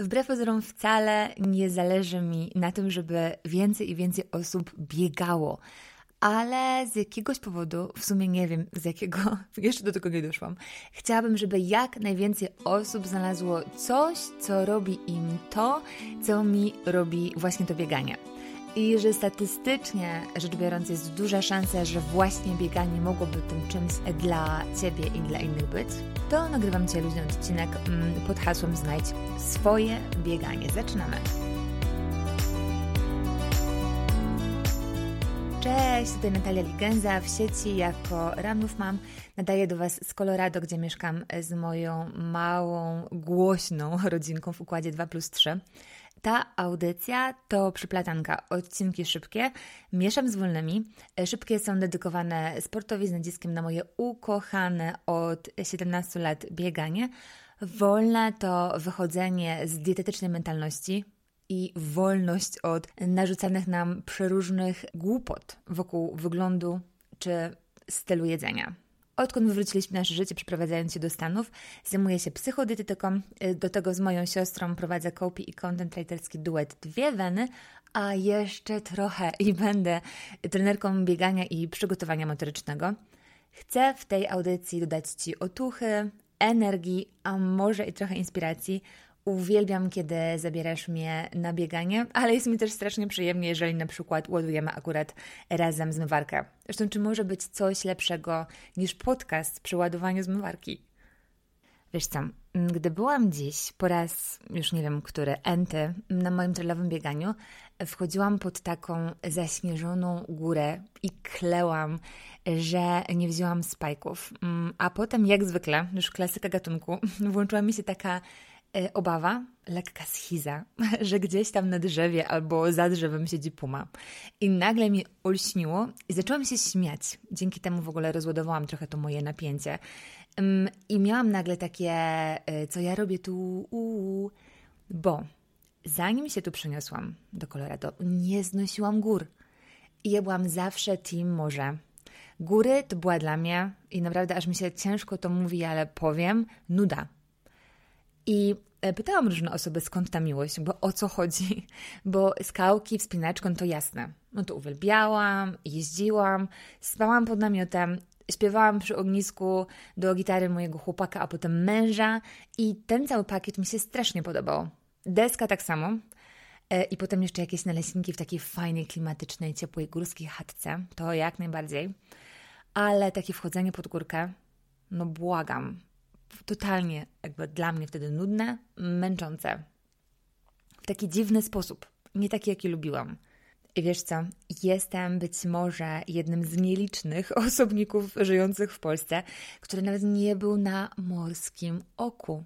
Wbrew pozorom wcale nie zależy mi na tym, żeby więcej i więcej osób biegało. Ale z jakiegoś powodu, w sumie nie wiem z jakiego, jeszcze do tego nie doszłam, chciałabym, żeby jak najwięcej osób znalazło coś, co robi im to, co mi robi właśnie to bieganie i że statystycznie rzecz biorąc jest duża szansa, że właśnie bieganie mogłoby tym czymś dla Ciebie i dla innych być, to nagrywam Ci luźny odcinek mm, pod hasłem Znajdź swoje bieganie. Zaczynamy! Cześć, tutaj Natalia Ligenza w sieci jako Ranów Mam. Nadaję do Was z Colorado, gdzie mieszkam z moją małą, głośną rodzinką w układzie 2 plus 3. Ta audycja to przyplatanka, odcinki szybkie, mieszam z wolnymi. E, szybkie są dedykowane sportowi z naciskiem na moje ukochane od 17 lat bieganie. Wolne to wychodzenie z dietetycznej mentalności, i wolność od narzucanych nam przeróżnych głupot wokół wyglądu czy stylu jedzenia. Odkąd wywróciliśmy nasze życie, przeprowadzając się do Stanów, zajmuję się psychodietetyką. Do tego z moją siostrą prowadzę copy i content writerski duet Dwie Weny, a jeszcze trochę i będę trenerką biegania i przygotowania motorycznego. Chcę w tej audycji dodać Ci otuchy, energii, a może i trochę inspiracji Uwielbiam, kiedy zabierasz mnie na bieganie, ale jest mi też strasznie przyjemnie, jeżeli na przykład ładujemy akurat razem zmywarkę. Zresztą, czy może być coś lepszego niż podcast przy ładowaniu zmywarki? Wiesz co, gdy byłam dziś po raz, już nie wiem który, enty na moim trailowym bieganiu, wchodziłam pod taką zaśnieżoną górę i klełam, że nie wzięłam spajków. Mm, a potem, jak zwykle, już klasyka gatunku, włączyła mi się taka obawa, lekka schiza, że gdzieś tam na drzewie albo za drzewem siedzi puma. I nagle mi olśniło i zaczęłam się śmiać. Dzięki temu w ogóle rozładowałam trochę to moje napięcie. I miałam nagle takie, e, co ja robię tu, uu, bo zanim się tu przeniosłam do Colorado, nie znosiłam gór. I ja byłam zawsze team morze. Góry to była dla mnie, i naprawdę aż mi się ciężko to mówi, ale powiem, nuda i e, pytałam różne osoby, skąd ta miłość, bo o co chodzi. Bo skałki, wspinaczką to jasne. No to uwielbiałam, jeździłam, spałam pod namiotem, śpiewałam przy ognisku do gitary mojego chłopaka, a potem męża i ten cały pakiet mi się strasznie podobał. Deska tak samo. E, I potem jeszcze jakieś naleśniki w takiej fajnej, klimatycznej, ciepłej górskiej chatce. To jak najbardziej. Ale takie wchodzenie pod górkę, no błagam, totalnie jakby dla mnie wtedy nudne, męczące. W taki dziwny sposób, nie taki, jaki lubiłam. I wiesz co, jestem być może jednym z nielicznych osobników żyjących w Polsce, który nawet nie był na morskim oku.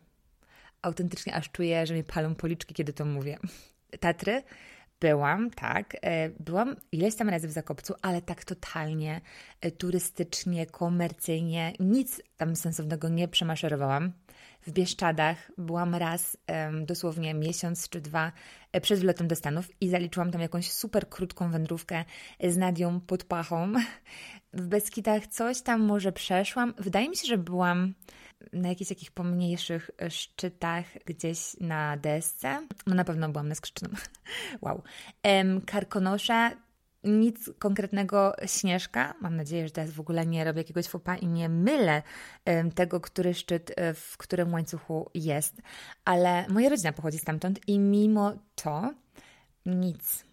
Autentycznie aż czuję, że mi palą policzki, kiedy to mówię. Tatry Byłam, tak. E, byłam ileś tam razy w Zakopcu, ale tak totalnie e, turystycznie, komercyjnie. Nic tam sensownego nie przemaszerowałam. W Bieszczadach byłam raz, dosłownie miesiąc czy dwa e, przed wlotem do Stanów i zaliczyłam tam jakąś super krótką wędrówkę z Nadią pod pachą. W Beskidach coś tam może przeszłam. Wydaje mi się, że byłam na jakichś takich pomniejszych e, szczytach gdzieś na desce. No na pewno byłam na skrzycznym. wow. Karkonosza nic konkretnego Śnieżka. Mam nadzieję, że teraz w ogóle nie robię jakiegoś fopa i nie mylę tego, który szczyt e, w którym łańcuchu jest. Ale moja rodzina pochodzi stamtąd i mimo to nic.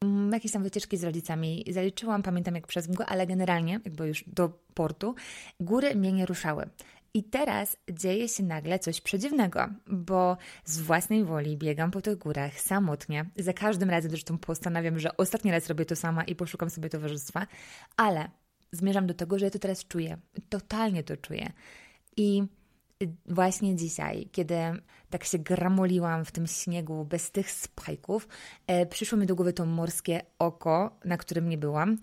Mm, jakieś tam wycieczki z rodzicami zaliczyłam, pamiętam jak przez mgłę, ale generalnie, jakby już do portu, góry mnie nie ruszały. I teraz dzieje się nagle coś przedziwnego, bo z własnej woli biegam po tych górach samotnie. Za każdym razem zresztą postanawiam, że ostatni raz robię to sama i poszukam sobie towarzystwa, ale zmierzam do tego, że ja to teraz czuję. Totalnie to czuję. I właśnie dzisiaj, kiedy tak się gramoliłam w tym śniegu bez tych spajków, e, przyszło mi do głowy to morskie oko, na którym nie byłam.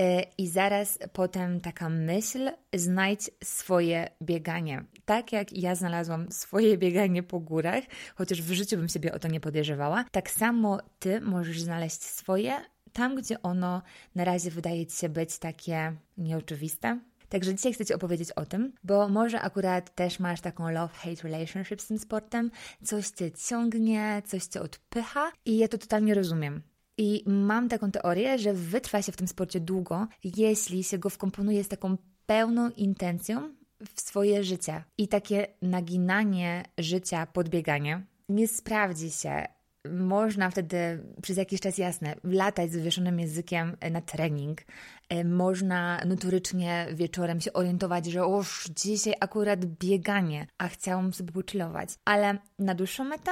E, I zaraz potem taka myśl, znajdź swoje bieganie. Tak jak ja znalazłam swoje bieganie po górach, chociaż w życiu bym sobie o to nie podejrzewała, tak samo ty możesz znaleźć swoje tam, gdzie ono na razie wydaje ci się być takie nieoczywiste, Także dzisiaj chcę Ci opowiedzieć o tym, bo może akurat też masz taką love-hate relationship z tym sportem, coś Cię ciągnie, coś Cię odpycha i ja to totalnie rozumiem. I mam taką teorię, że wytrwa się w tym sporcie długo, jeśli się go wkomponuje z taką pełną intencją w swoje życie. I takie naginanie życia, podbieganie nie sprawdzi się można wtedy przez jakiś czas, jasne, latać z wywieszonym językiem na trening. E, można notorycznie wieczorem się orientować, że oż, dzisiaj akurat bieganie, a chciałam sobie pochillować. Ale na dłuższą metę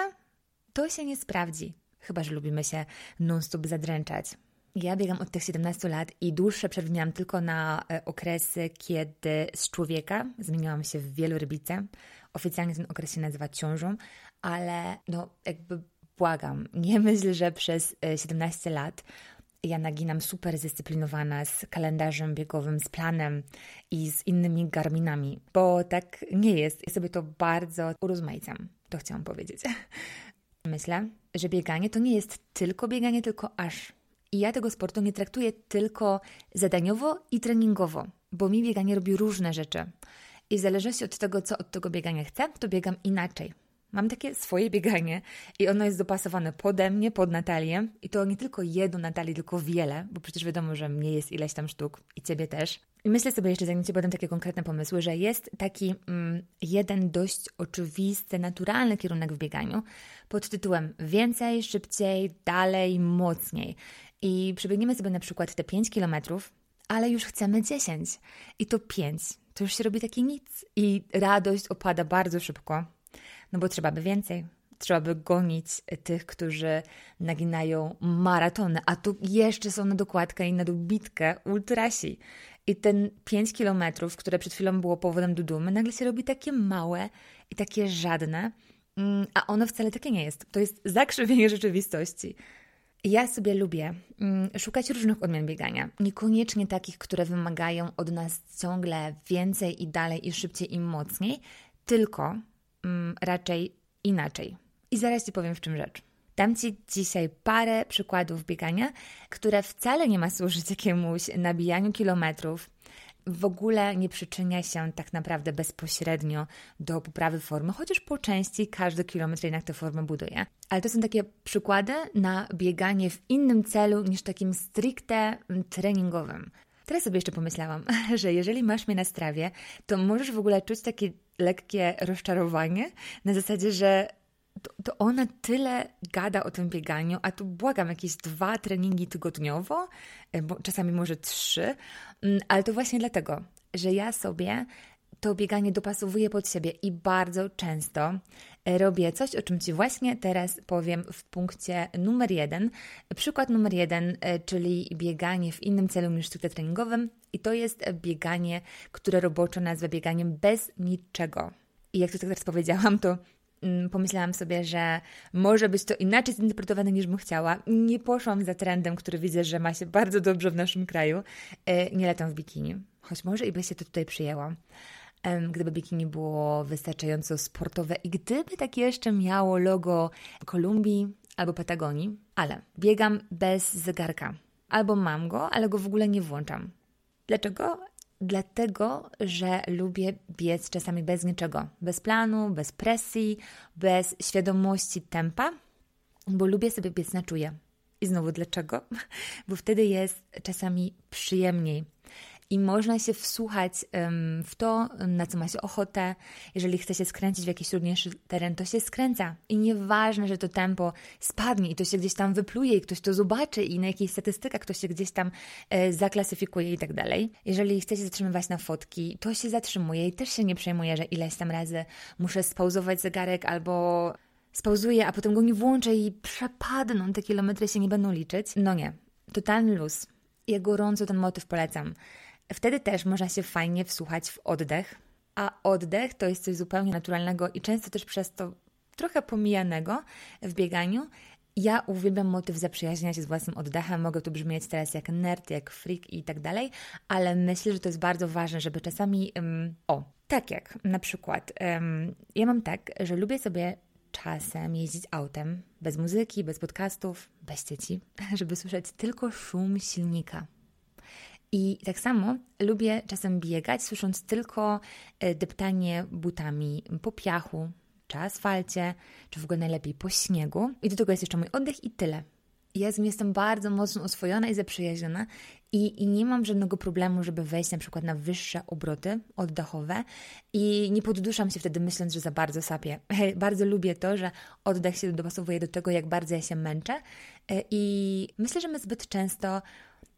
to się nie sprawdzi, chyba że lubimy się non-stop zadręczać. Ja biegam od tych 17 lat i dłuższe przerwy miałam tylko na e, okresy, kiedy z człowieka zmieniłam się w wielorybice. Oficjalnie ten okres się nazywa ciążą, ale no jakby błagam, nie myśl, że przez 17 e, lat ja naginam super zdyscyplinowana z kalendarzem biegowym, z planem i z innymi garminami, bo tak nie jest. Ja sobie to bardzo urozmaicam. To chciałam powiedzieć. Myślę, że bieganie to nie jest tylko bieganie, tylko aż. I ja tego sportu nie traktuję tylko zadaniowo i treningowo, bo mi bieganie robi różne rzeczy. I w zależności od tego, co od tego biegania chcę, to biegam inaczej. Mam takie swoje bieganie i ono jest dopasowane pode mnie, pod Natalię i to nie tylko jedną Natalię, tylko wiele, bo przecież wiadomo, że mnie jest ileś tam sztuk i Ciebie też. I myślę sobie jeszcze, zanim Ci podam takie konkretne pomysły, że jest taki mm, jeden dość oczywisty, naturalny kierunek w bieganiu pod tytułem więcej, szybciej, dalej, mocniej. I przebiegniemy sobie na przykład te 5 kilometrów, ale już chcemy 10 i to 5. To już się robi takie nic i radość opada bardzo szybko no bo trzeba by więcej. Trzeba by gonić tych, którzy naginają maratony, a tu jeszcze są na dokładkę i na dobitkę ultrasi. I ten 5 kilometrów, które przed chwilą było powodem do dumy, nagle się robi takie małe i takie żadne, mm, a ono wcale takie nie jest. To jest zakrzywienie rzeczywistości. Ja sobie lubię mm, szukać różnych odmian biegania. Niekoniecznie takich, które wymagają od nas ciągle więcej i dalej i szybciej i mocniej, tylko mm, raczej inaczej. I zaraz Ci powiem, w czym rzecz. Dam Ci dzisiaj parę przykładów biegania, które wcale nie ma służyć jakiemuś nabijaniu kilometrów, w ogóle nie przyczynia się tak naprawdę bezpośrednio do poprawy formy, chociaż po części każdy kilometr jednak tę formę buduje. Ale to są takie przykłady na bieganie w innym celu niż takim stricte treningowym. Teraz sobie jeszcze pomyślałam, że jeżeli masz mnie na strawie, to możesz w ogóle czuć takie lekkie rozczarowanie na zasadzie, że to, to, ona tyle gada o tym bieganiu, a tu błagam, jakieś dwa treningi tygodniowo, e, bo czasami może trzy, mm, ale to właśnie dlatego, że ja sobie to bieganie dopasowuję pod siebie i bardzo często e, robię coś, o czym Ci właśnie teraz powiem w punkcie numer jeden. Przykład numer jeden, e, czyli bieganie w innym celu niż stricte treningowym i to jest bieganie, które roboczo nazwę bieganiem bez niczego. I jak to tak teraz powiedziałam, to mm, pomyślałam sobie, że może być to inaczej zinterpretowane niż bym chciała. Nie poszłam za trendem, który widzę, że ma się bardzo dobrze w naszym kraju. E, nie latam w bikini, choć może i by się to tutaj przyjęło gdyby bikini było wystarczająco sportowe i gdyby tak jeszcze miało logo Kolumbii albo Patagonii, ale biegam bez zegarka. Albo mam go, ale go w ogóle nie włączam. Dlaczego? Dlatego, że lubię biec czasami bez niczego, bez planu, bez presji, bez świadomości tempa, bo lubię sobie biec na czuje. I znowu dlaczego? Bo wtedy jest czasami przyjemniej i można się wsłuchać w to, na co ma się ochotę. Jeżeli chce się skręcić w jakiś trudniejszy teren, to się skręca. I nieważne, że to tempo spadnie i to się gdzieś tam wypluje i ktoś to zobaczy i na jakichś statystykach ktoś się gdzieś tam e, zaklasyfikuje i tak dalej. Jeżeli chce się zatrzymywać na fotki, to się zatrzymuje i też się nie przejmuje, że ileś tam razy muszę spauzować zegarek albo spauzuję, a potem go nie włączę i przepadną, te kilometry się nie będą liczyć. No nie, totalny luz. Ja gorąco ten motyw polecam. Wtedy też można się fajnie wsłuchać w oddech, a oddech to jest coś zupełnie naturalnego i często też przez to trochę pomijanego w bieganiu. Ja uwielbiam motyw zaprzyjaźnienia się z własnym oddechem. Mogę tu brzmieć teraz jak nerd, jak freak i tak dalej, ale myślę, że to jest bardzo ważne, żeby czasami. Um, o, tak jak na przykład, um, ja mam tak, że lubię sobie czasem jeździć autem bez muzyki, bez podcastów, bez dzieci, żeby słyszeć tylko szum silnika I tak samo lubię czasem biegać, słysząc tylko e, deptanie butami po piachu, czy asfalcie, czy w ogóle najlepiej po śniegu. I do tego jest jeszcze mój oddech i tyle. Ja z tym jestem bardzo mocno oswojona i zaprzyjaźniona i, i nie mam żadnego problemu, żeby wejść na przykład na wyższe obroty oddechowe i nie podduszam się wtedy myśląc, że za bardzo sapię. Bardzo lubię to, że oddech się dopasowuje do tego, jak bardzo ja się męczę e, i myślę, że my zbyt często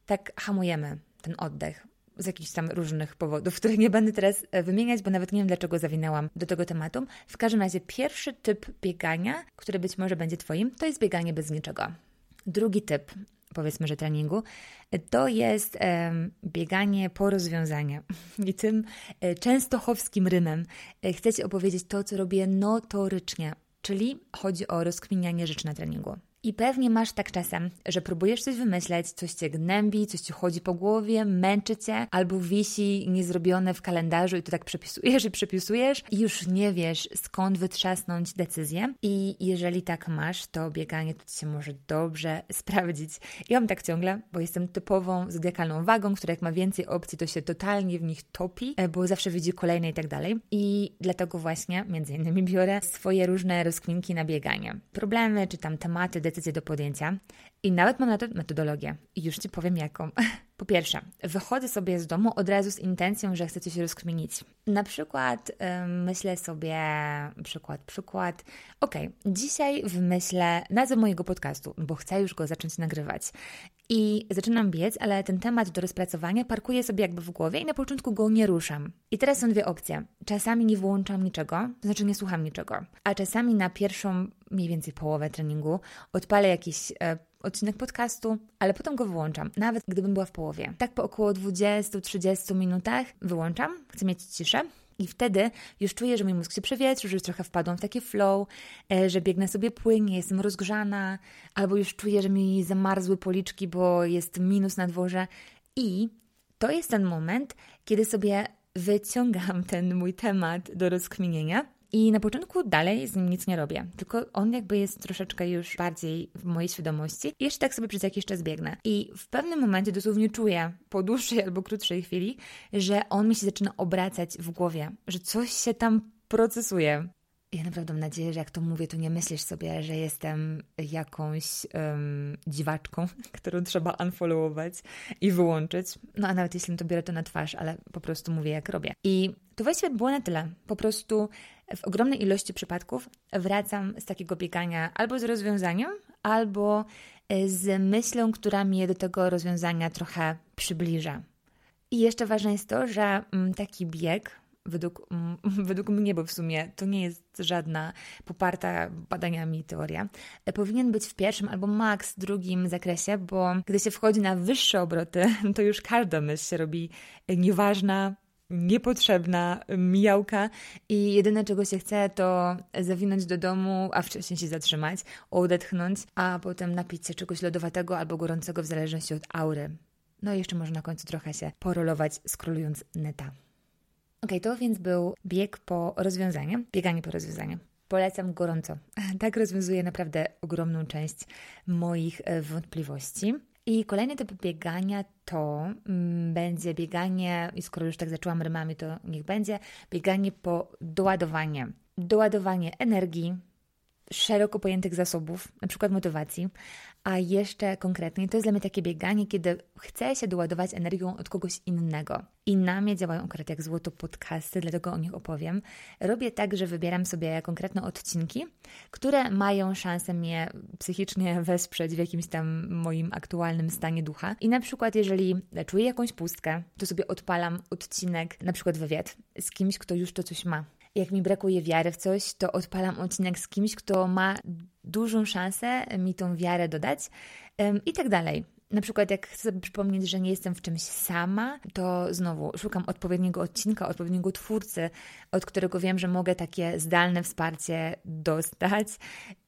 tak hamujemy ten oddech z jakichś tam różnych powodów, których nie będę teraz e, wymieniać, bo nawet nie wiem, dlaczego zawinęłam do tego tematu. W każdym razie, pierwszy typ biegania, który być może będzie Twoim, to jest bieganie bez niczego. Drugi typ, powiedzmy, że treningu, to jest um, bieganie po rozwiązania. I tym e, częstochowskim rymem e, chcę Ci opowiedzieć to, co robię notorycznie, czyli chodzi o rozkminianie rzeczy na treningu. I pewnie masz tak czasem, że próbujesz coś wymyśleć, coś cię gnębi, coś ci chodzi po głowie, męczy cię, albo wisi niezrobione w kalendarzu i to tak przepisujesz i przepisujesz i już nie wiesz skąd wytrzasnąć decyzję. I jeżeli tak masz, to bieganie to ci się może dobrze sprawdzić. Ja mam tak ciągle, bo jestem typową zodiakalną wagą, która jak ma więcej opcji, to się totalnie w nich topi, e, bo zawsze widzi kolejne i tak dalej. I dlatego właśnie między innymi biorę swoje różne rozkminki na bieganie. Problemy, czy tam tematy, decyzje decyzję do podjęcia i nawet mam na to metodologię. I już Ci powiem jaką. Po pierwsze, wychodzę sobie z domu od razu z intencją, że chcę coś rozkminić. Na przykład myślę sobie, przykład, przykład, ok, dzisiaj wymyślę nazwę mojego podcastu, bo chcę już go zacząć nagrywać. I zaczynam biec, ale ten temat do rozpracowania parkuję sobie jakby w głowie i na początku go nie ruszam. I teraz są dwie opcje. Czasami nie włączam niczego, to znaczy nie słucham niczego, a czasami na pierwszą mniej więcej połowę treningu odpalę jakiś e, odcinek podcastu, ale potem go wyłączam, nawet gdybym była w połowie. Tak po około 20-30 minutach wyłączam, chcę mieć ciszę. I wtedy już czuję, że mój mózg się przewietrzył, że już trochę wpadłam w taki flow, e, że biegnę sobie płynnie, jestem rozgrzana, albo już czuję, że mi zamarzły policzki, bo jest minus na dworze. I to jest ten moment, kiedy sobie wyciągam ten mój temat do rozkminienia i na początku dalej z nim nic nie robię, tylko on jakby jest troszeczkę już bardziej w mojej świadomości. I jeszcze tak sobie przez jakiś czas biegnę. I w pewnym momencie dosłownie czuję, po dłuższej albo krótszej chwili, że on mi się zaczyna obracać w głowie, że coś się tam procesuje. Ja naprawdę mam nadzieję, że jak to mówię, to nie myślisz sobie, że jestem jakąś um, dziwaczką, którą trzeba unfollowować i wyłączyć. No a nawet jeśli to biorę to na twarz, ale po prostu mówię, jak robię. I to właściwie było na tyle. Po prostu w ogromnej ilości przypadków wracam z takiego biegania albo z rozwiązaniem, albo e, z myślą, która mnie do tego rozwiązania trochę przybliża. I jeszcze ważne jest to, że mm, taki bieg, według, mm, według mnie, bo w sumie to nie jest żadna poparta badaniami teoria, e, powinien być w pierwszym albo maks drugim zakresie, bo gdy się wchodzi na wyższe obroty, to już każda myśl się robi nieważna, niepotrzebna mijałka i jedyne czego się chce to zawinąć do domu, a wcześniej się zatrzymać, odetchnąć, a potem napić się czegoś lodowatego albo gorącego w zależności od aury. No i jeszcze może na końcu trochę się porolować skrolując neta. Ok, to więc był bieg po rozwiązanie, bieganie po rozwiązanie. Polecam gorąco. Tak rozwiązuje naprawdę ogromną część moich e, wątpliwości. I kolejny typ biegania to mm, będzie bieganie, i skoro już tak zaczęłam rymami, to niech będzie bieganie po doładowanie. Doładowanie energii, szeroko pojętych zasobów, na przykład motywacji, a jeszcze konkretniej to jest dla mnie takie bieganie, kiedy chcę się doładować energią od kogoś innego. I na mnie działają akurat jak złoto podcasty, dlatego o nich opowiem. Robię tak, że wybieram sobie konkretne odcinki, które mają szansę mnie psychicznie wesprzeć w jakimś tam moim aktualnym stanie ducha. I na przykład, jeżeli czuję jakąś pustkę, to sobie odpalam odcinek, na przykład wywiad z kimś, kto już to coś ma jak mi brakuje wiary w coś, to odpalam odcinek z kimś, kto ma dużą szansę mi tą wiarę dodać i tak dalej. Na przykład, jak chcę sobie przypomnieć, że nie jestem w czymś sama, to znowu szukam odpowiedniego odcinka, odpowiedniego twórcy, od którego wiem, że mogę takie zdalne wsparcie dostać.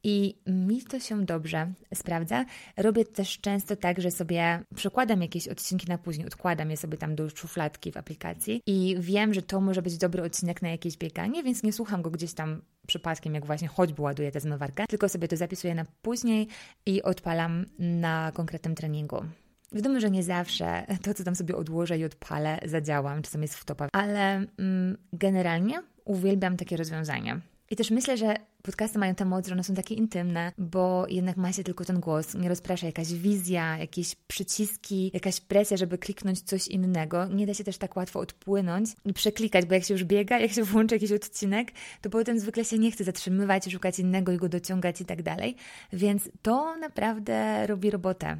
I mi to się dobrze sprawdza. Robię też często tak, że sobie przekładam jakieś odcinki na później, odkładam je sobie tam do szufladki w aplikacji i wiem, że to może być dobry odcinek na jakieś bieganie, więc nie słucham go gdzieś tam przypadkiem, jak właśnie choćby ładuję tę zmywarkę, tylko sobie to zapisuję na później i odpalam na konkretnym treningu. Wiadomo, że nie zawsze to, co tam sobie odłożę i odpalę, zadziałam, czasem jest w ale mm, generalnie uwielbiam takie rozwiązania. I też myślę, że podcasty mają tę moc, że one są takie intymne, bo jednak ma się tylko ten głos, nie rozprasza jakaś wizja, jakieś przyciski, jakaś presja, żeby kliknąć coś innego. Nie da się też tak łatwo odpłynąć i przeklikać, bo jak się już biega, jak się włączy jakiś odcinek, to potem zwykle się nie chce zatrzymywać, szukać innego i go dociągać i tak dalej. Więc to naprawdę robi robotę.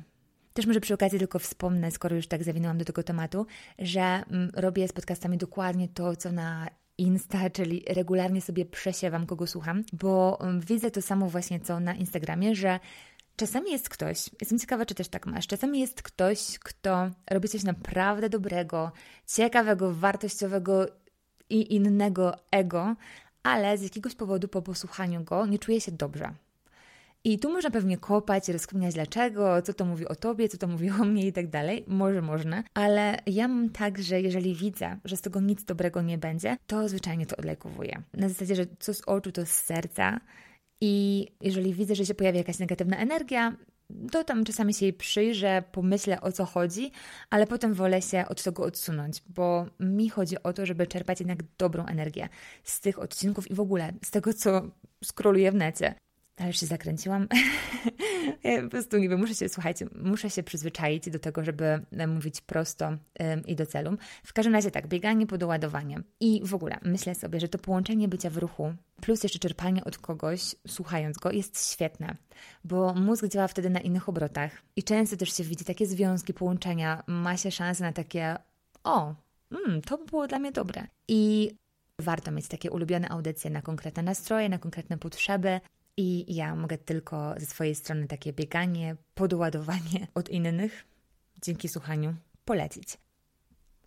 Też może przy okazji tylko wspomnę, skoro już tak zawinęłam do tego tematu, że mm, robię z podcastami dokładnie to, co na Insta, czyli regularnie sobie przesiewam, kogo słucham, bo widzę to samo właśnie co na Instagramie, że czasami jest ktoś, jestem ciekawa, czy też tak masz, czasami jest ktoś, kto robi coś naprawdę dobrego, ciekawego, wartościowego i innego ego, ale z jakiegoś powodu po posłuchaniu go nie czuje się dobrze. I tu można pewnie kopać, rozkminiać dlaczego, co to mówi o tobie, co to mówi o mnie i tak dalej. Może można, ale ja mam tak, że jeżeli widzę, że z tego nic dobrego nie będzie, to zwyczajnie to odlejkowuję. Na zasadzie, że co z oczu, to z serca. I jeżeli widzę, że się pojawia jakaś negatywna energia, to tam czasami się jej przyjrzę, pomyślę o co chodzi, ale potem wolę się od tego odsunąć, bo mi chodzi o to, żeby czerpać jednak dobrą energię z tych odcinków i w ogóle z tego, co skroluję w necie. Ale się zakręciłam. ja po prostu wiem, muszę się, słuchajcie, muszę się przyzwyczaić do tego, żeby e, mówić prosto ym, i do celu. W każdym razie tak, bieganie po doładowanie. I w ogóle myślę sobie, że to połączenie bycia w ruchu plus jeszcze czerpanie od kogoś, słuchając go, jest świetne, bo mózg działa wtedy na innych obrotach i często też się widzi takie związki, połączenia, ma się szansę na takie o, mm, to by było dla mnie dobre. I warto mieć takie ulubione audycje na konkretne nastroje, na konkretne potrzeby, i ja mogę tylko ze swojej strony takie bieganie, podładowanie od innych dzięki słuchaniu polecić.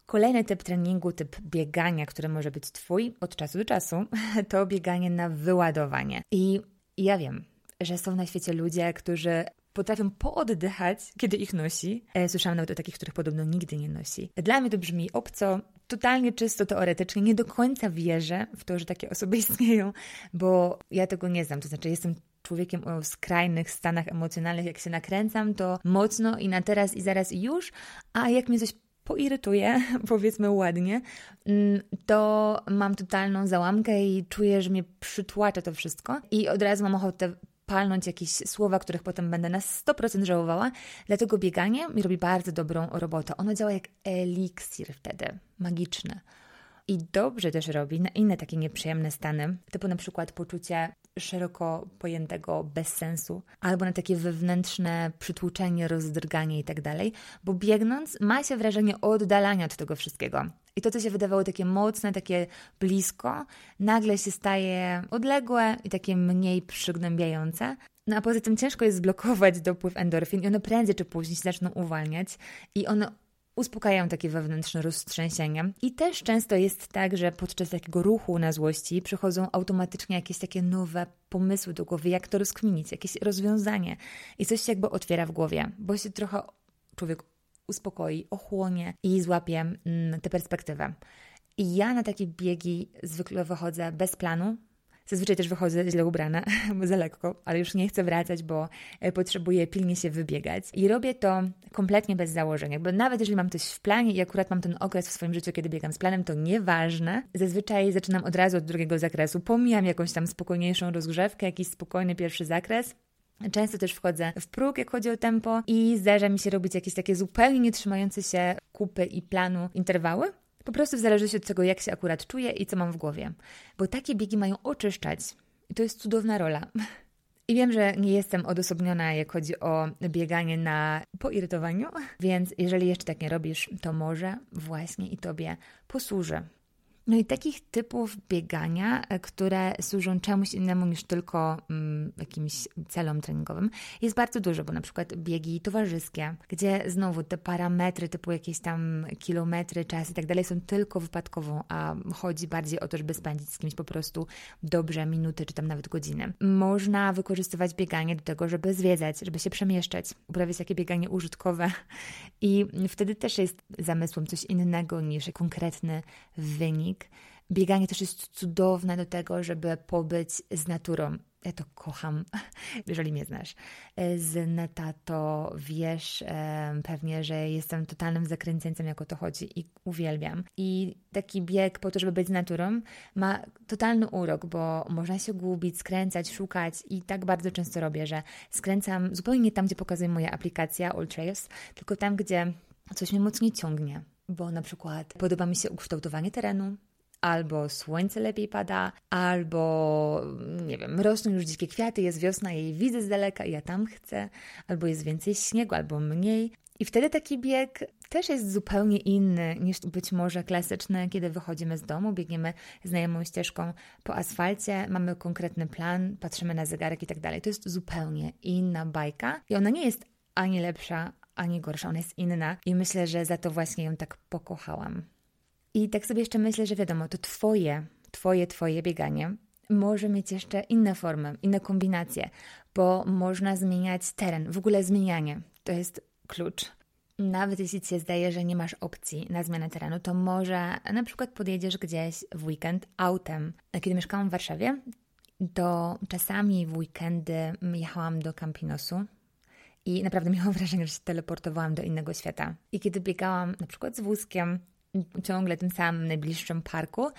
Kolejny typ treningu, typ biegania, który może być Twój od czasu do czasu, to bieganie na wyładowanie. I ja wiem, że są na świecie ludzie, którzy potrafią pooddychać, kiedy ich nosi. E, słyszałam nawet o takich, których podobno nigdy nie nosi. Dla mnie to brzmi obco, totalnie czysto teoretycznie. Nie do końca wierzę w to, że takie osoby istnieją, bo ja tego nie znam. To znaczy, jestem człowiekiem o skrajnych stanach emocjonalnych. Jak się nakręcam, to mocno i na teraz i zaraz i już, a jak mnie coś poirytuje, powiedzmy ładnie, mm, to mam totalną załamkę i czuję, że mnie przytłacza to wszystko i od razu mam ochotę palnąć jakieś słowa, których potem będę na 100% żałowała. Dlatego bieganie mi robi bardzo dobrą robotę. Ono działa jak eliksir wtedy, magiczne. I dobrze też robi na inne takie nieprzyjemne stany, typu na przykład poczucie szeroko pojętego bezsensu, albo na takie wewnętrzne przytłuczenie, rozdrganie i tak bo biegnąc ma się wrażenie oddalania od tego wszystkiego. I to, co się wydawało takie mocne, takie blisko, nagle się staje odległe i takie mniej przygnębiające. No a poza tym ciężko jest zblokować dopływ endorfin i one prędzej czy później się zaczną uwalniać i one uspokajają takie wewnętrzne roztrzęsienia. I też często jest tak, że podczas takiego ruchu na złości przychodzą automatycznie jakieś takie nowe pomysły do głowy, jak to rozkminić, jakieś rozwiązanie. I coś się jakby otwiera w głowie, bo się trochę człowiek uspokoi, ochłonie i złapie mm, tę perspektywę. I ja na takie biegi zwykle wychodzę bez planu, Zazwyczaj też wychodzę źle ubrana, bo za lekko, ale już nie chcę wracać, bo e, potrzebuję pilnie się wybiegać. I robię to kompletnie bez założenia, bo nawet jeżeli mam coś w planie i akurat mam ten okres w swoim życiu, kiedy biegam z planem, to nieważne. Zazwyczaj zaczynam od razu od drugiego zakresu. Pomijam jakąś tam spokojniejszą rozgrzewkę, jakiś spokojny pierwszy zakres. Często też wchodzę w próg, jak chodzi o tempo, i zdarza mi się robić jakieś takie zupełnie nie trzymające się kupy i planu interwały, po prostu w zależności od tego, jak się akurat czuję i co mam w głowie. Bo takie biegi mają oczyszczać. I to jest cudowna rola. I wiem, że nie jestem odosobniona, jak chodzi o bieganie na poirytowaniu, więc jeżeli jeszcze tak nie robisz, to może właśnie i Tobie posłuży no i takich typów biegania, e, które służą czemuś innemu niż tylko mm, jakimś celom treningowym, jest bardzo dużo, bo na przykład biegi towarzyskie, gdzie znowu te parametry typu jakieś tam kilometry, czas i tak dalej są tylko wypadkową, a chodzi bardziej o to, żeby spędzić z kimś po prostu dobrze minuty czy tam nawet godziny. Można wykorzystywać bieganie do tego, żeby zwiedzać, żeby się przemieszczać, uprawiać takie bieganie użytkowe i wtedy też jest zamysłem coś innego niż konkretny wynik Bieganie też jest cudowne do tego, żeby pobyć z naturą. Ja to kocham, jeżeli mnie znasz. Z neta to wiesz pewnie, że jestem totalnym zakręcieńcem, jak o to chodzi i uwielbiam. I taki bieg po to, żeby być z naturą, ma totalny urok, bo można się gubić, skręcać, szukać i tak bardzo często robię, że skręcam zupełnie nie tam, gdzie pokazuje moja aplikacja All Trails, tylko tam, gdzie coś mnie mocniej ciągnie, bo na przykład podoba mi się ukształtowanie terenu, albo słońce lepiej pada, albo nie wiem, rosną już dzikie kwiaty, jest wiosna, jej widzę z daleka i ja tam chcę, albo jest więcej śniegu, albo mniej. I wtedy taki bieg też jest zupełnie inny niż być może klasyczny, kiedy wychodzimy z domu, biegniemy znajomą ścieżką po asfalcie, mamy konkretny plan, patrzymy na zegarek i tak dalej. To jest zupełnie inna bajka i ona nie jest ani lepsza, ani gorsza, ona jest inna i myślę, że za to właśnie ją tak pokochałam. I tak sobie jeszcze myślę, że wiadomo, to Twoje, Twoje, Twoje bieganie może mieć jeszcze inne formy, inne kombinacje, bo można zmieniać teren, w ogóle zmienianie. To jest klucz. Nawet jeśli Ci się zdaje, że nie masz opcji na zmianę terenu, to może na przykład podjedziesz gdzieś w weekend autem. Kiedy mieszkałam w Warszawie, to czasami w weekendy jechałam do Campinosu, i naprawdę miałam wrażenie, że się teleportowałam do innego świata. I kiedy biegałam na przykład z wózkiem, ciągle tym samym najbliższym parku,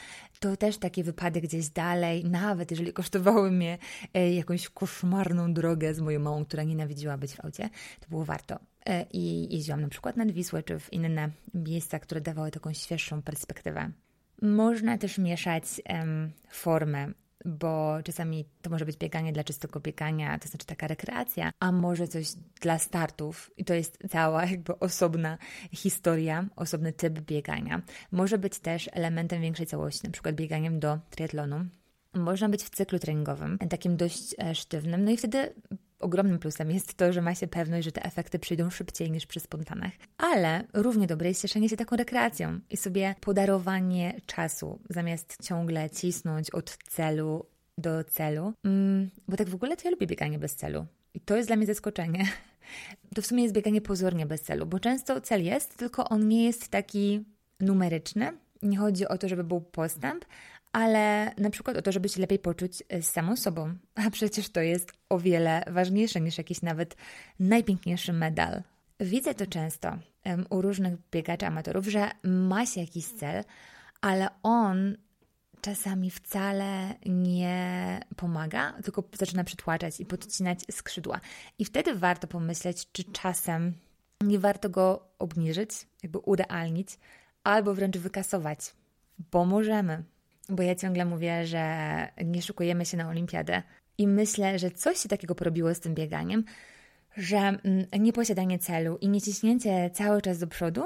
to też takie wypady gdzieś dalej, nawet jeżeli kosztowały mnie e, jakąś koszmarną drogę z moją małą, która nienawidziła być w aucie, to było warto. E, I jeździłam na przykład nad Wisłę czy w inne miejsca, które dawały taką świeższą perspektywę. Można też mieszać um, formę bo czasami to może być bieganie dla czystego biegania, to znaczy taka rekreacja, a może coś dla startów i to jest cała jakby osobna historia, osobny typ biegania. Może być też elementem większej całości, na przykład bieganiem do triatlonu. Można być w cyklu treningowym, takim dość e, sztywnym, no i wtedy ogromnym plusem jest to, że ma się pewność, że te efekty przyjdą szybciej niż przy spontanach. Ale równie dobre jest cieszenie się taką rekreacją i sobie podarowanie czasu, zamiast ciągle cisnąć od celu do celu. Mm, bo tak w ogóle to ja lubię bieganie bez celu. I to jest dla mnie zaskoczenie. To w sumie jest bieganie pozornie bez celu, bo często cel jest, tylko on nie jest taki numeryczny. Nie chodzi o to, żeby był postęp, ale na przykład o to, żeby się lepiej poczuć z samą sobą. A przecież to jest o wiele ważniejsze niż jakiś nawet najpiękniejszy medal. Widzę to często u różnych biegaczy amatorów, że ma się jakiś cel, ale on czasami wcale nie pomaga, tylko zaczyna przytłaczać i podcinać skrzydła. I wtedy warto pomyśleć, czy czasem nie warto go obniżyć, jakby urealnić, albo wręcz wykasować, bo możemy bo ja ciągle mówię, że nie szukujemy się na olimpiadę i myślę, że coś się takiego porobiło z tym bieganiem, że mm, nieposiadanie celu i nieciśnięcie cały czas do przodu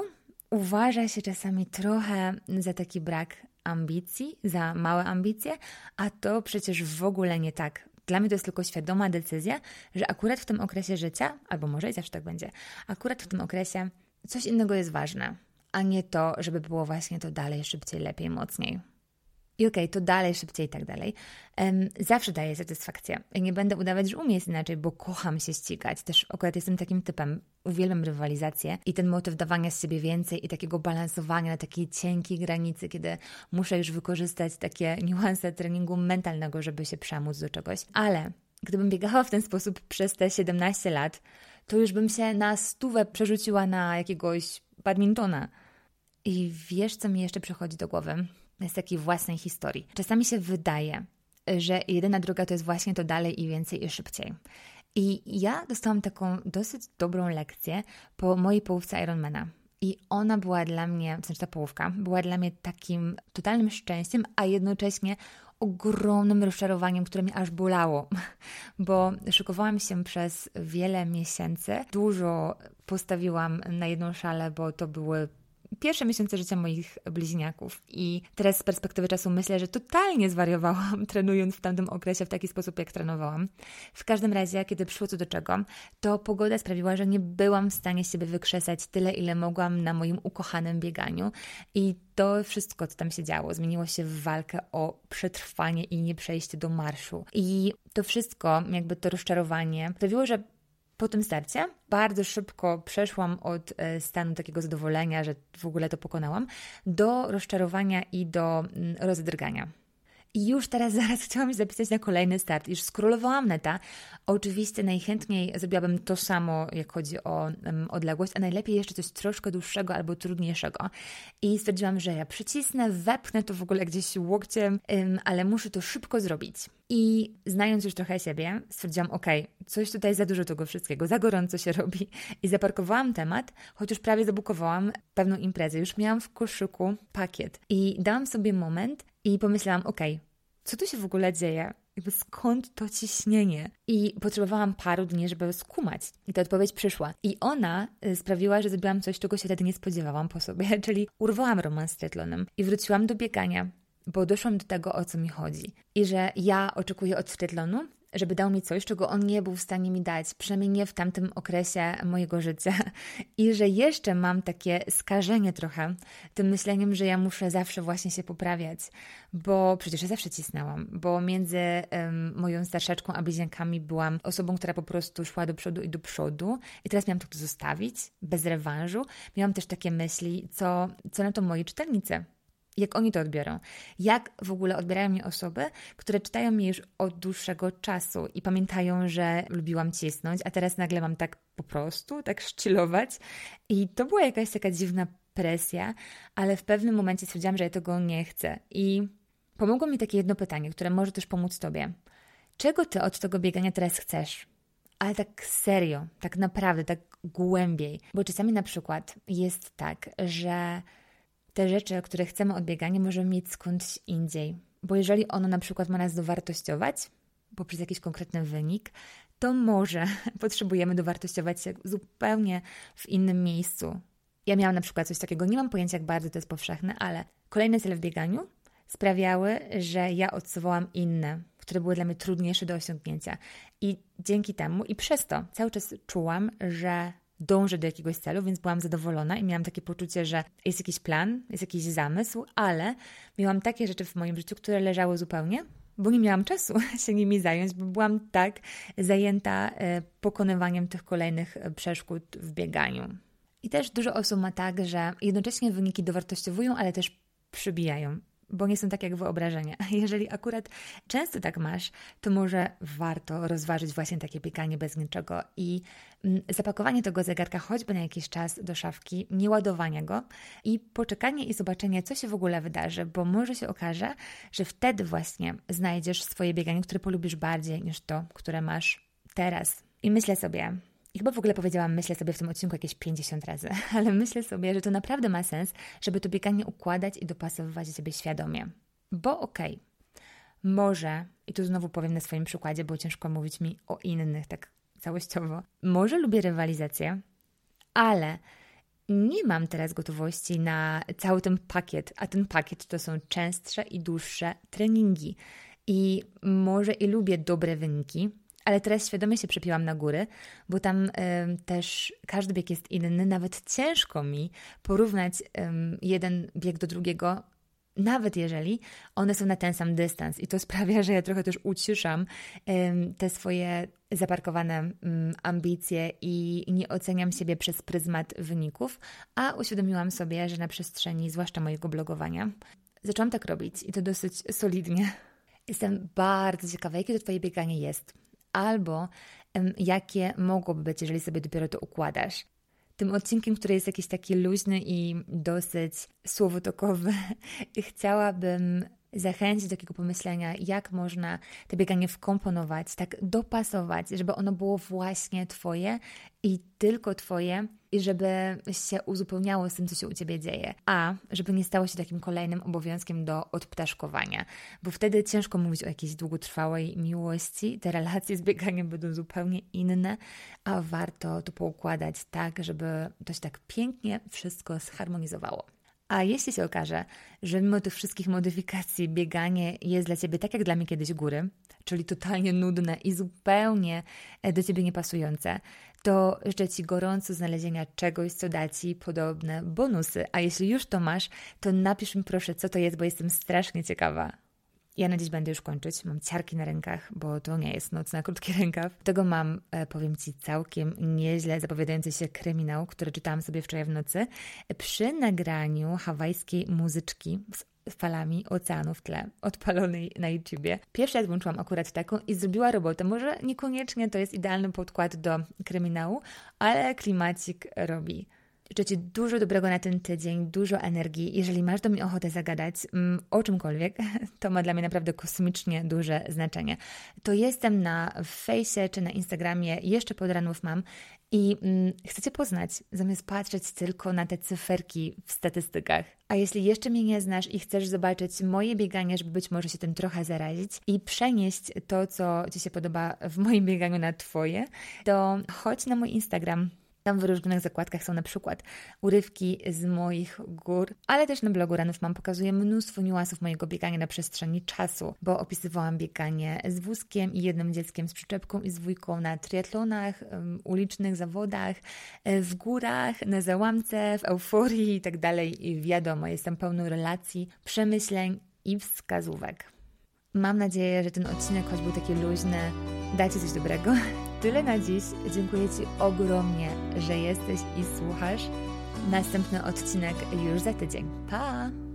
uważa się czasami trochę za taki brak ambicji, za małe ambicje, a to przecież w ogóle nie tak. Dla mnie to jest tylko świadoma decyzja, że akurat w tym okresie życia, albo może i zawsze tak będzie, akurat w tym okresie coś innego jest ważne, a nie to, żeby było właśnie to dalej, szybciej, lepiej, mocniej. I okej, okay, to dalej, szybciej i tak dalej. Um, zawsze daje satysfakcję. I nie będę udawać, że umiem jest inaczej, bo kocham się ścigać. Też akurat jestem takim typem. Uwielbiam rywalizację i ten motyw dawania z siebie więcej i takiego balansowania na takiej cienkiej granicy, kiedy muszę już wykorzystać takie niuanse treningu mentalnego, żeby się przemóc do czegoś. Ale gdybym biegała w ten sposób przez te 17 lat, to już bym się na stówę przerzuciła na jakiegoś badmintona. I wiesz, co mi jeszcze przychodzi do głowy? Z takiej własnej historii. Czasami się wydaje, że jedyna droga to jest właśnie to dalej i więcej i szybciej. I ja dostałam taką dosyć dobrą lekcję po mojej połówce Ironmana. I ona była dla mnie, to znaczy ta połówka, była dla mnie takim totalnym szczęściem, a jednocześnie ogromnym rozczarowaniem, które mnie aż bolało, bo szykowałam się przez wiele miesięcy. Dużo postawiłam na jedną szalę, bo to były pierwsze miesiące życia moich bliźniaków. I teraz z perspektywy czasu myślę, że totalnie zwariowałam, trenując w tamtym okresie w taki sposób, jak trenowałam. W każdym razie, kiedy przyszło co do czego, to pogoda sprawiła, że nie byłam w stanie siebie wykrzesać tyle, ile mogłam na moim ukochanym bieganiu. I to wszystko, co tam się działo, zmieniło się w walkę o przetrwanie i nie przejście do marszu. I to wszystko, jakby to rozczarowanie, sprawiło, że Po tym starcie bardzo szybko przeszłam od e, stanu takiego zadowolenia, że w ogóle to pokonałam, do rozczarowania i do mm, rozdrgania. I już teraz zaraz chciałam się zapisać na kolejny start. Już skrolowałam neta. Oczywiście najchętniej zrobiłabym to samo, jak chodzi o um, odległość, a najlepiej jeszcze coś troszkę dłuższego albo trudniejszego. I stwierdziłam, że ja przycisnę, wepnę to w ogóle gdzieś łokciem, um, ale muszę to szybko zrobić. I znając już trochę siebie, stwierdziłam, ok, coś tutaj za dużo tego wszystkiego, za gorąco się robi. I zaparkowałam temat, chociaż prawie zabukowałam pewną imprezę. Już miałam w koszyku pakiet. I dałam sobie moment i pomyślałam, ok, co tu się w ogóle dzieje? Jakby skąd to ciśnienie? I potrzebowałam paru dni, żeby skumać. I ta odpowiedź przyszła. I ona y, sprawiła, że zrobiłam coś, czego się wtedy nie spodziewałam po sobie, czyli urwałam romans z triatlonem i wróciłam do biegania, bo doszłam do tego, o co mi chodzi. I że ja oczekuję od triatlonu żeby dał mi coś, czego on nie był w stanie mi dać, przynajmniej nie w tamtym okresie mojego życia. I że jeszcze mam takie skażenie trochę tym myśleniem, że ja muszę zawsze właśnie się poprawiać, bo przecież ja zawsze cisnęłam, bo między um, moją starszaczką a bliźniankami byłam osobą, która po prostu szła do przodu i do przodu i teraz miałam to zostawić, bez rewanżu. Miałam też takie myśli, co, co na to moi czytelnicy jak oni to odbiorą. Jak w ogóle odbierają mnie osoby, które czytają mnie już od dłuższego czasu i pamiętają, że lubiłam cisnąć, a teraz nagle mam tak po prostu, tak szczylować. I to była jakaś taka dziwna presja, ale w pewnym momencie stwierdziłam, że ja tego nie chcę. I pomogło mi takie jedno pytanie, które może też pomóc Tobie. Czego Ty od tego biegania teraz chcesz? Ale tak serio, tak naprawdę, tak głębiej. Bo czasami na przykład jest tak, że te rzeczy, które chcemy od biegania, możemy mieć skądś indziej. Bo jeżeli ono na przykład ma nas dowartościować poprzez jakiś konkretny wynik, to może potrzebujemy dowartościować się zupełnie w innym miejscu. Ja miałam na przykład coś takiego, nie mam pojęcia jak bardzo to jest powszechne, ale kolejne cele w bieganiu sprawiały, że ja odsuwałam inne, które były dla mnie trudniejsze do osiągnięcia. I dzięki temu i przez to cały czas czułam, że dążę do jakiegoś celu, więc byłam zadowolona i miałam takie poczucie, że jest jakiś plan, jest jakiś zamysł, ale miałam takie rzeczy w moim życiu, które leżały zupełnie, bo nie miałam czasu się nimi zająć, bo byłam tak zajęta e, pokonywaniem tych kolejnych e, przeszkód w bieganiu. I też dużo osób ma tak, że jednocześnie wyniki dowartościowują, ale też przybijają bo nie są tak jak wyobrażenia. Jeżeli akurat często tak masz, to może warto rozważyć właśnie takie piekanie bez niczego i mm, zapakowanie tego zegarka choćby na jakiś czas do szafki, nie ładowanie go i poczekanie i zobaczenie, co się w ogóle wydarzy, bo może się okaże, że wtedy właśnie znajdziesz swoje bieganie, które polubisz bardziej niż to, które masz teraz. I myślę sobie, i chyba w ogóle powiedziałam, myślę sobie w tym odcinku jakieś 50 razy, ale myślę sobie, że to naprawdę ma sens, żeby to bieganie układać i dopasowywać sobie świadomie. Bo okej, okay, może, i tu znowu powiem na swoim przykładzie, bo ciężko mówić mi o innych tak całościowo, może lubię rywalizację, ale nie mam teraz gotowości na cały ten pakiet, a ten pakiet to są częstsze i dłuższe treningi. I może i lubię dobre wyniki, ale teraz świadomie się przepiłam na góry, bo tam y, też każdy bieg jest inny. Nawet ciężko mi porównać y, jeden bieg do drugiego, nawet jeżeli one są na ten sam dystans. I to sprawia, że ja trochę też uciszam y, te swoje zaparkowane ambicje i nie oceniam siebie przez pryzmat wyników, a uświadomiłam sobie, że na przestrzeni, zwłaszcza mojego blogowania, zaczęłam tak robić i to dosyć solidnie. Jestem bardzo ciekawa, jakie to Twoje bieganie jest albo jakie mogłoby być, jeżeli sobie dopiero to układasz. Tym odcinkiem, który jest jakiś taki luźny i dosyć słowotokowy, chciałabym zachęcić do takiego pomyślenia, jak można to bieganie wkomponować, tak dopasować, żeby ono było właśnie Twoje i tylko Twoje, i żeby się uzupełniało z tym, co się u Ciebie dzieje, a żeby nie stało się takim kolejnym obowiązkiem do odptaszkowania, bo wtedy ciężko mówić o jakiejś długotrwałej miłości, te relacje z bieganiem będą zupełnie inne, a warto to poukładać tak, żeby to się tak pięknie wszystko zharmonizowało. A jeśli się okaże, że mimo tych wszystkich modyfikacji bieganie jest dla Ciebie tak jak dla mnie kiedyś góry, czyli totalnie nudne i zupełnie e, do Ciebie niepasujące, to życzę Ci gorąco znalezienia czegoś, co da Ci podobne bonusy. A jeśli już to masz, to napisz mi proszę, co to jest, bo jestem strasznie ciekawa. Ja na dziś będę już kończyć. Mam ciarki na rękach, bo to nie jest noc na krótki rękaw. Tego mam, e, powiem Ci, całkiem nieźle zapowiadający się kryminał, który czytałam sobie wczoraj w nocy, przy nagraniu hawajskiej muzyczki z falami oceanu w tle, odpalonej na YouTubie. Pierwszy raz włączyłam akurat taką i zrobiła robotę. Może niekoniecznie to jest idealny podkład do kryminału, ale klimacik robi. Życzę Ci dużo dobrego na ten tydzień, dużo energii. Jeżeli masz do mnie ochotę zagadać mm, o czymkolwiek, to ma dla mnie naprawdę kosmicznie duże znaczenie. To jestem na fejsie czy na Instagramie, jeszcze pod ranów mam i mm, chcecie poznać, zamiast patrzeć tylko na te cyferki w statystykach. A jeśli jeszcze mnie nie znasz i chcesz zobaczyć moje bieganie, żeby być może się tym trochę zarazić i przenieść to, co Ci się podoba w moim bieganiu na Twoje, to chodź na mój Instagram tam w różnych zakładkach są na przykład urywki z moich gór, ale też na blogu Ranów Mam pokazuję mnóstwo niuansów mojego biegania na przestrzeni czasu, bo opisywałam bieganie z wózkiem i jednym dzieckiem z przyczepką i z dwójką na triatlonach, ulicznych zawodach, e, w górach, na załamce, w euforii i tak dalej. I wiadomo, jestem pełną relacji, przemyśleń i wskazówek. Mam nadzieję, że ten odcinek, choć był taki luźny, da Ci coś dobrego. Tyle na dziś. Dziękuję Ci ogromnie, że jesteś i słuchasz. Następny odcinek już za tydzień. Pa!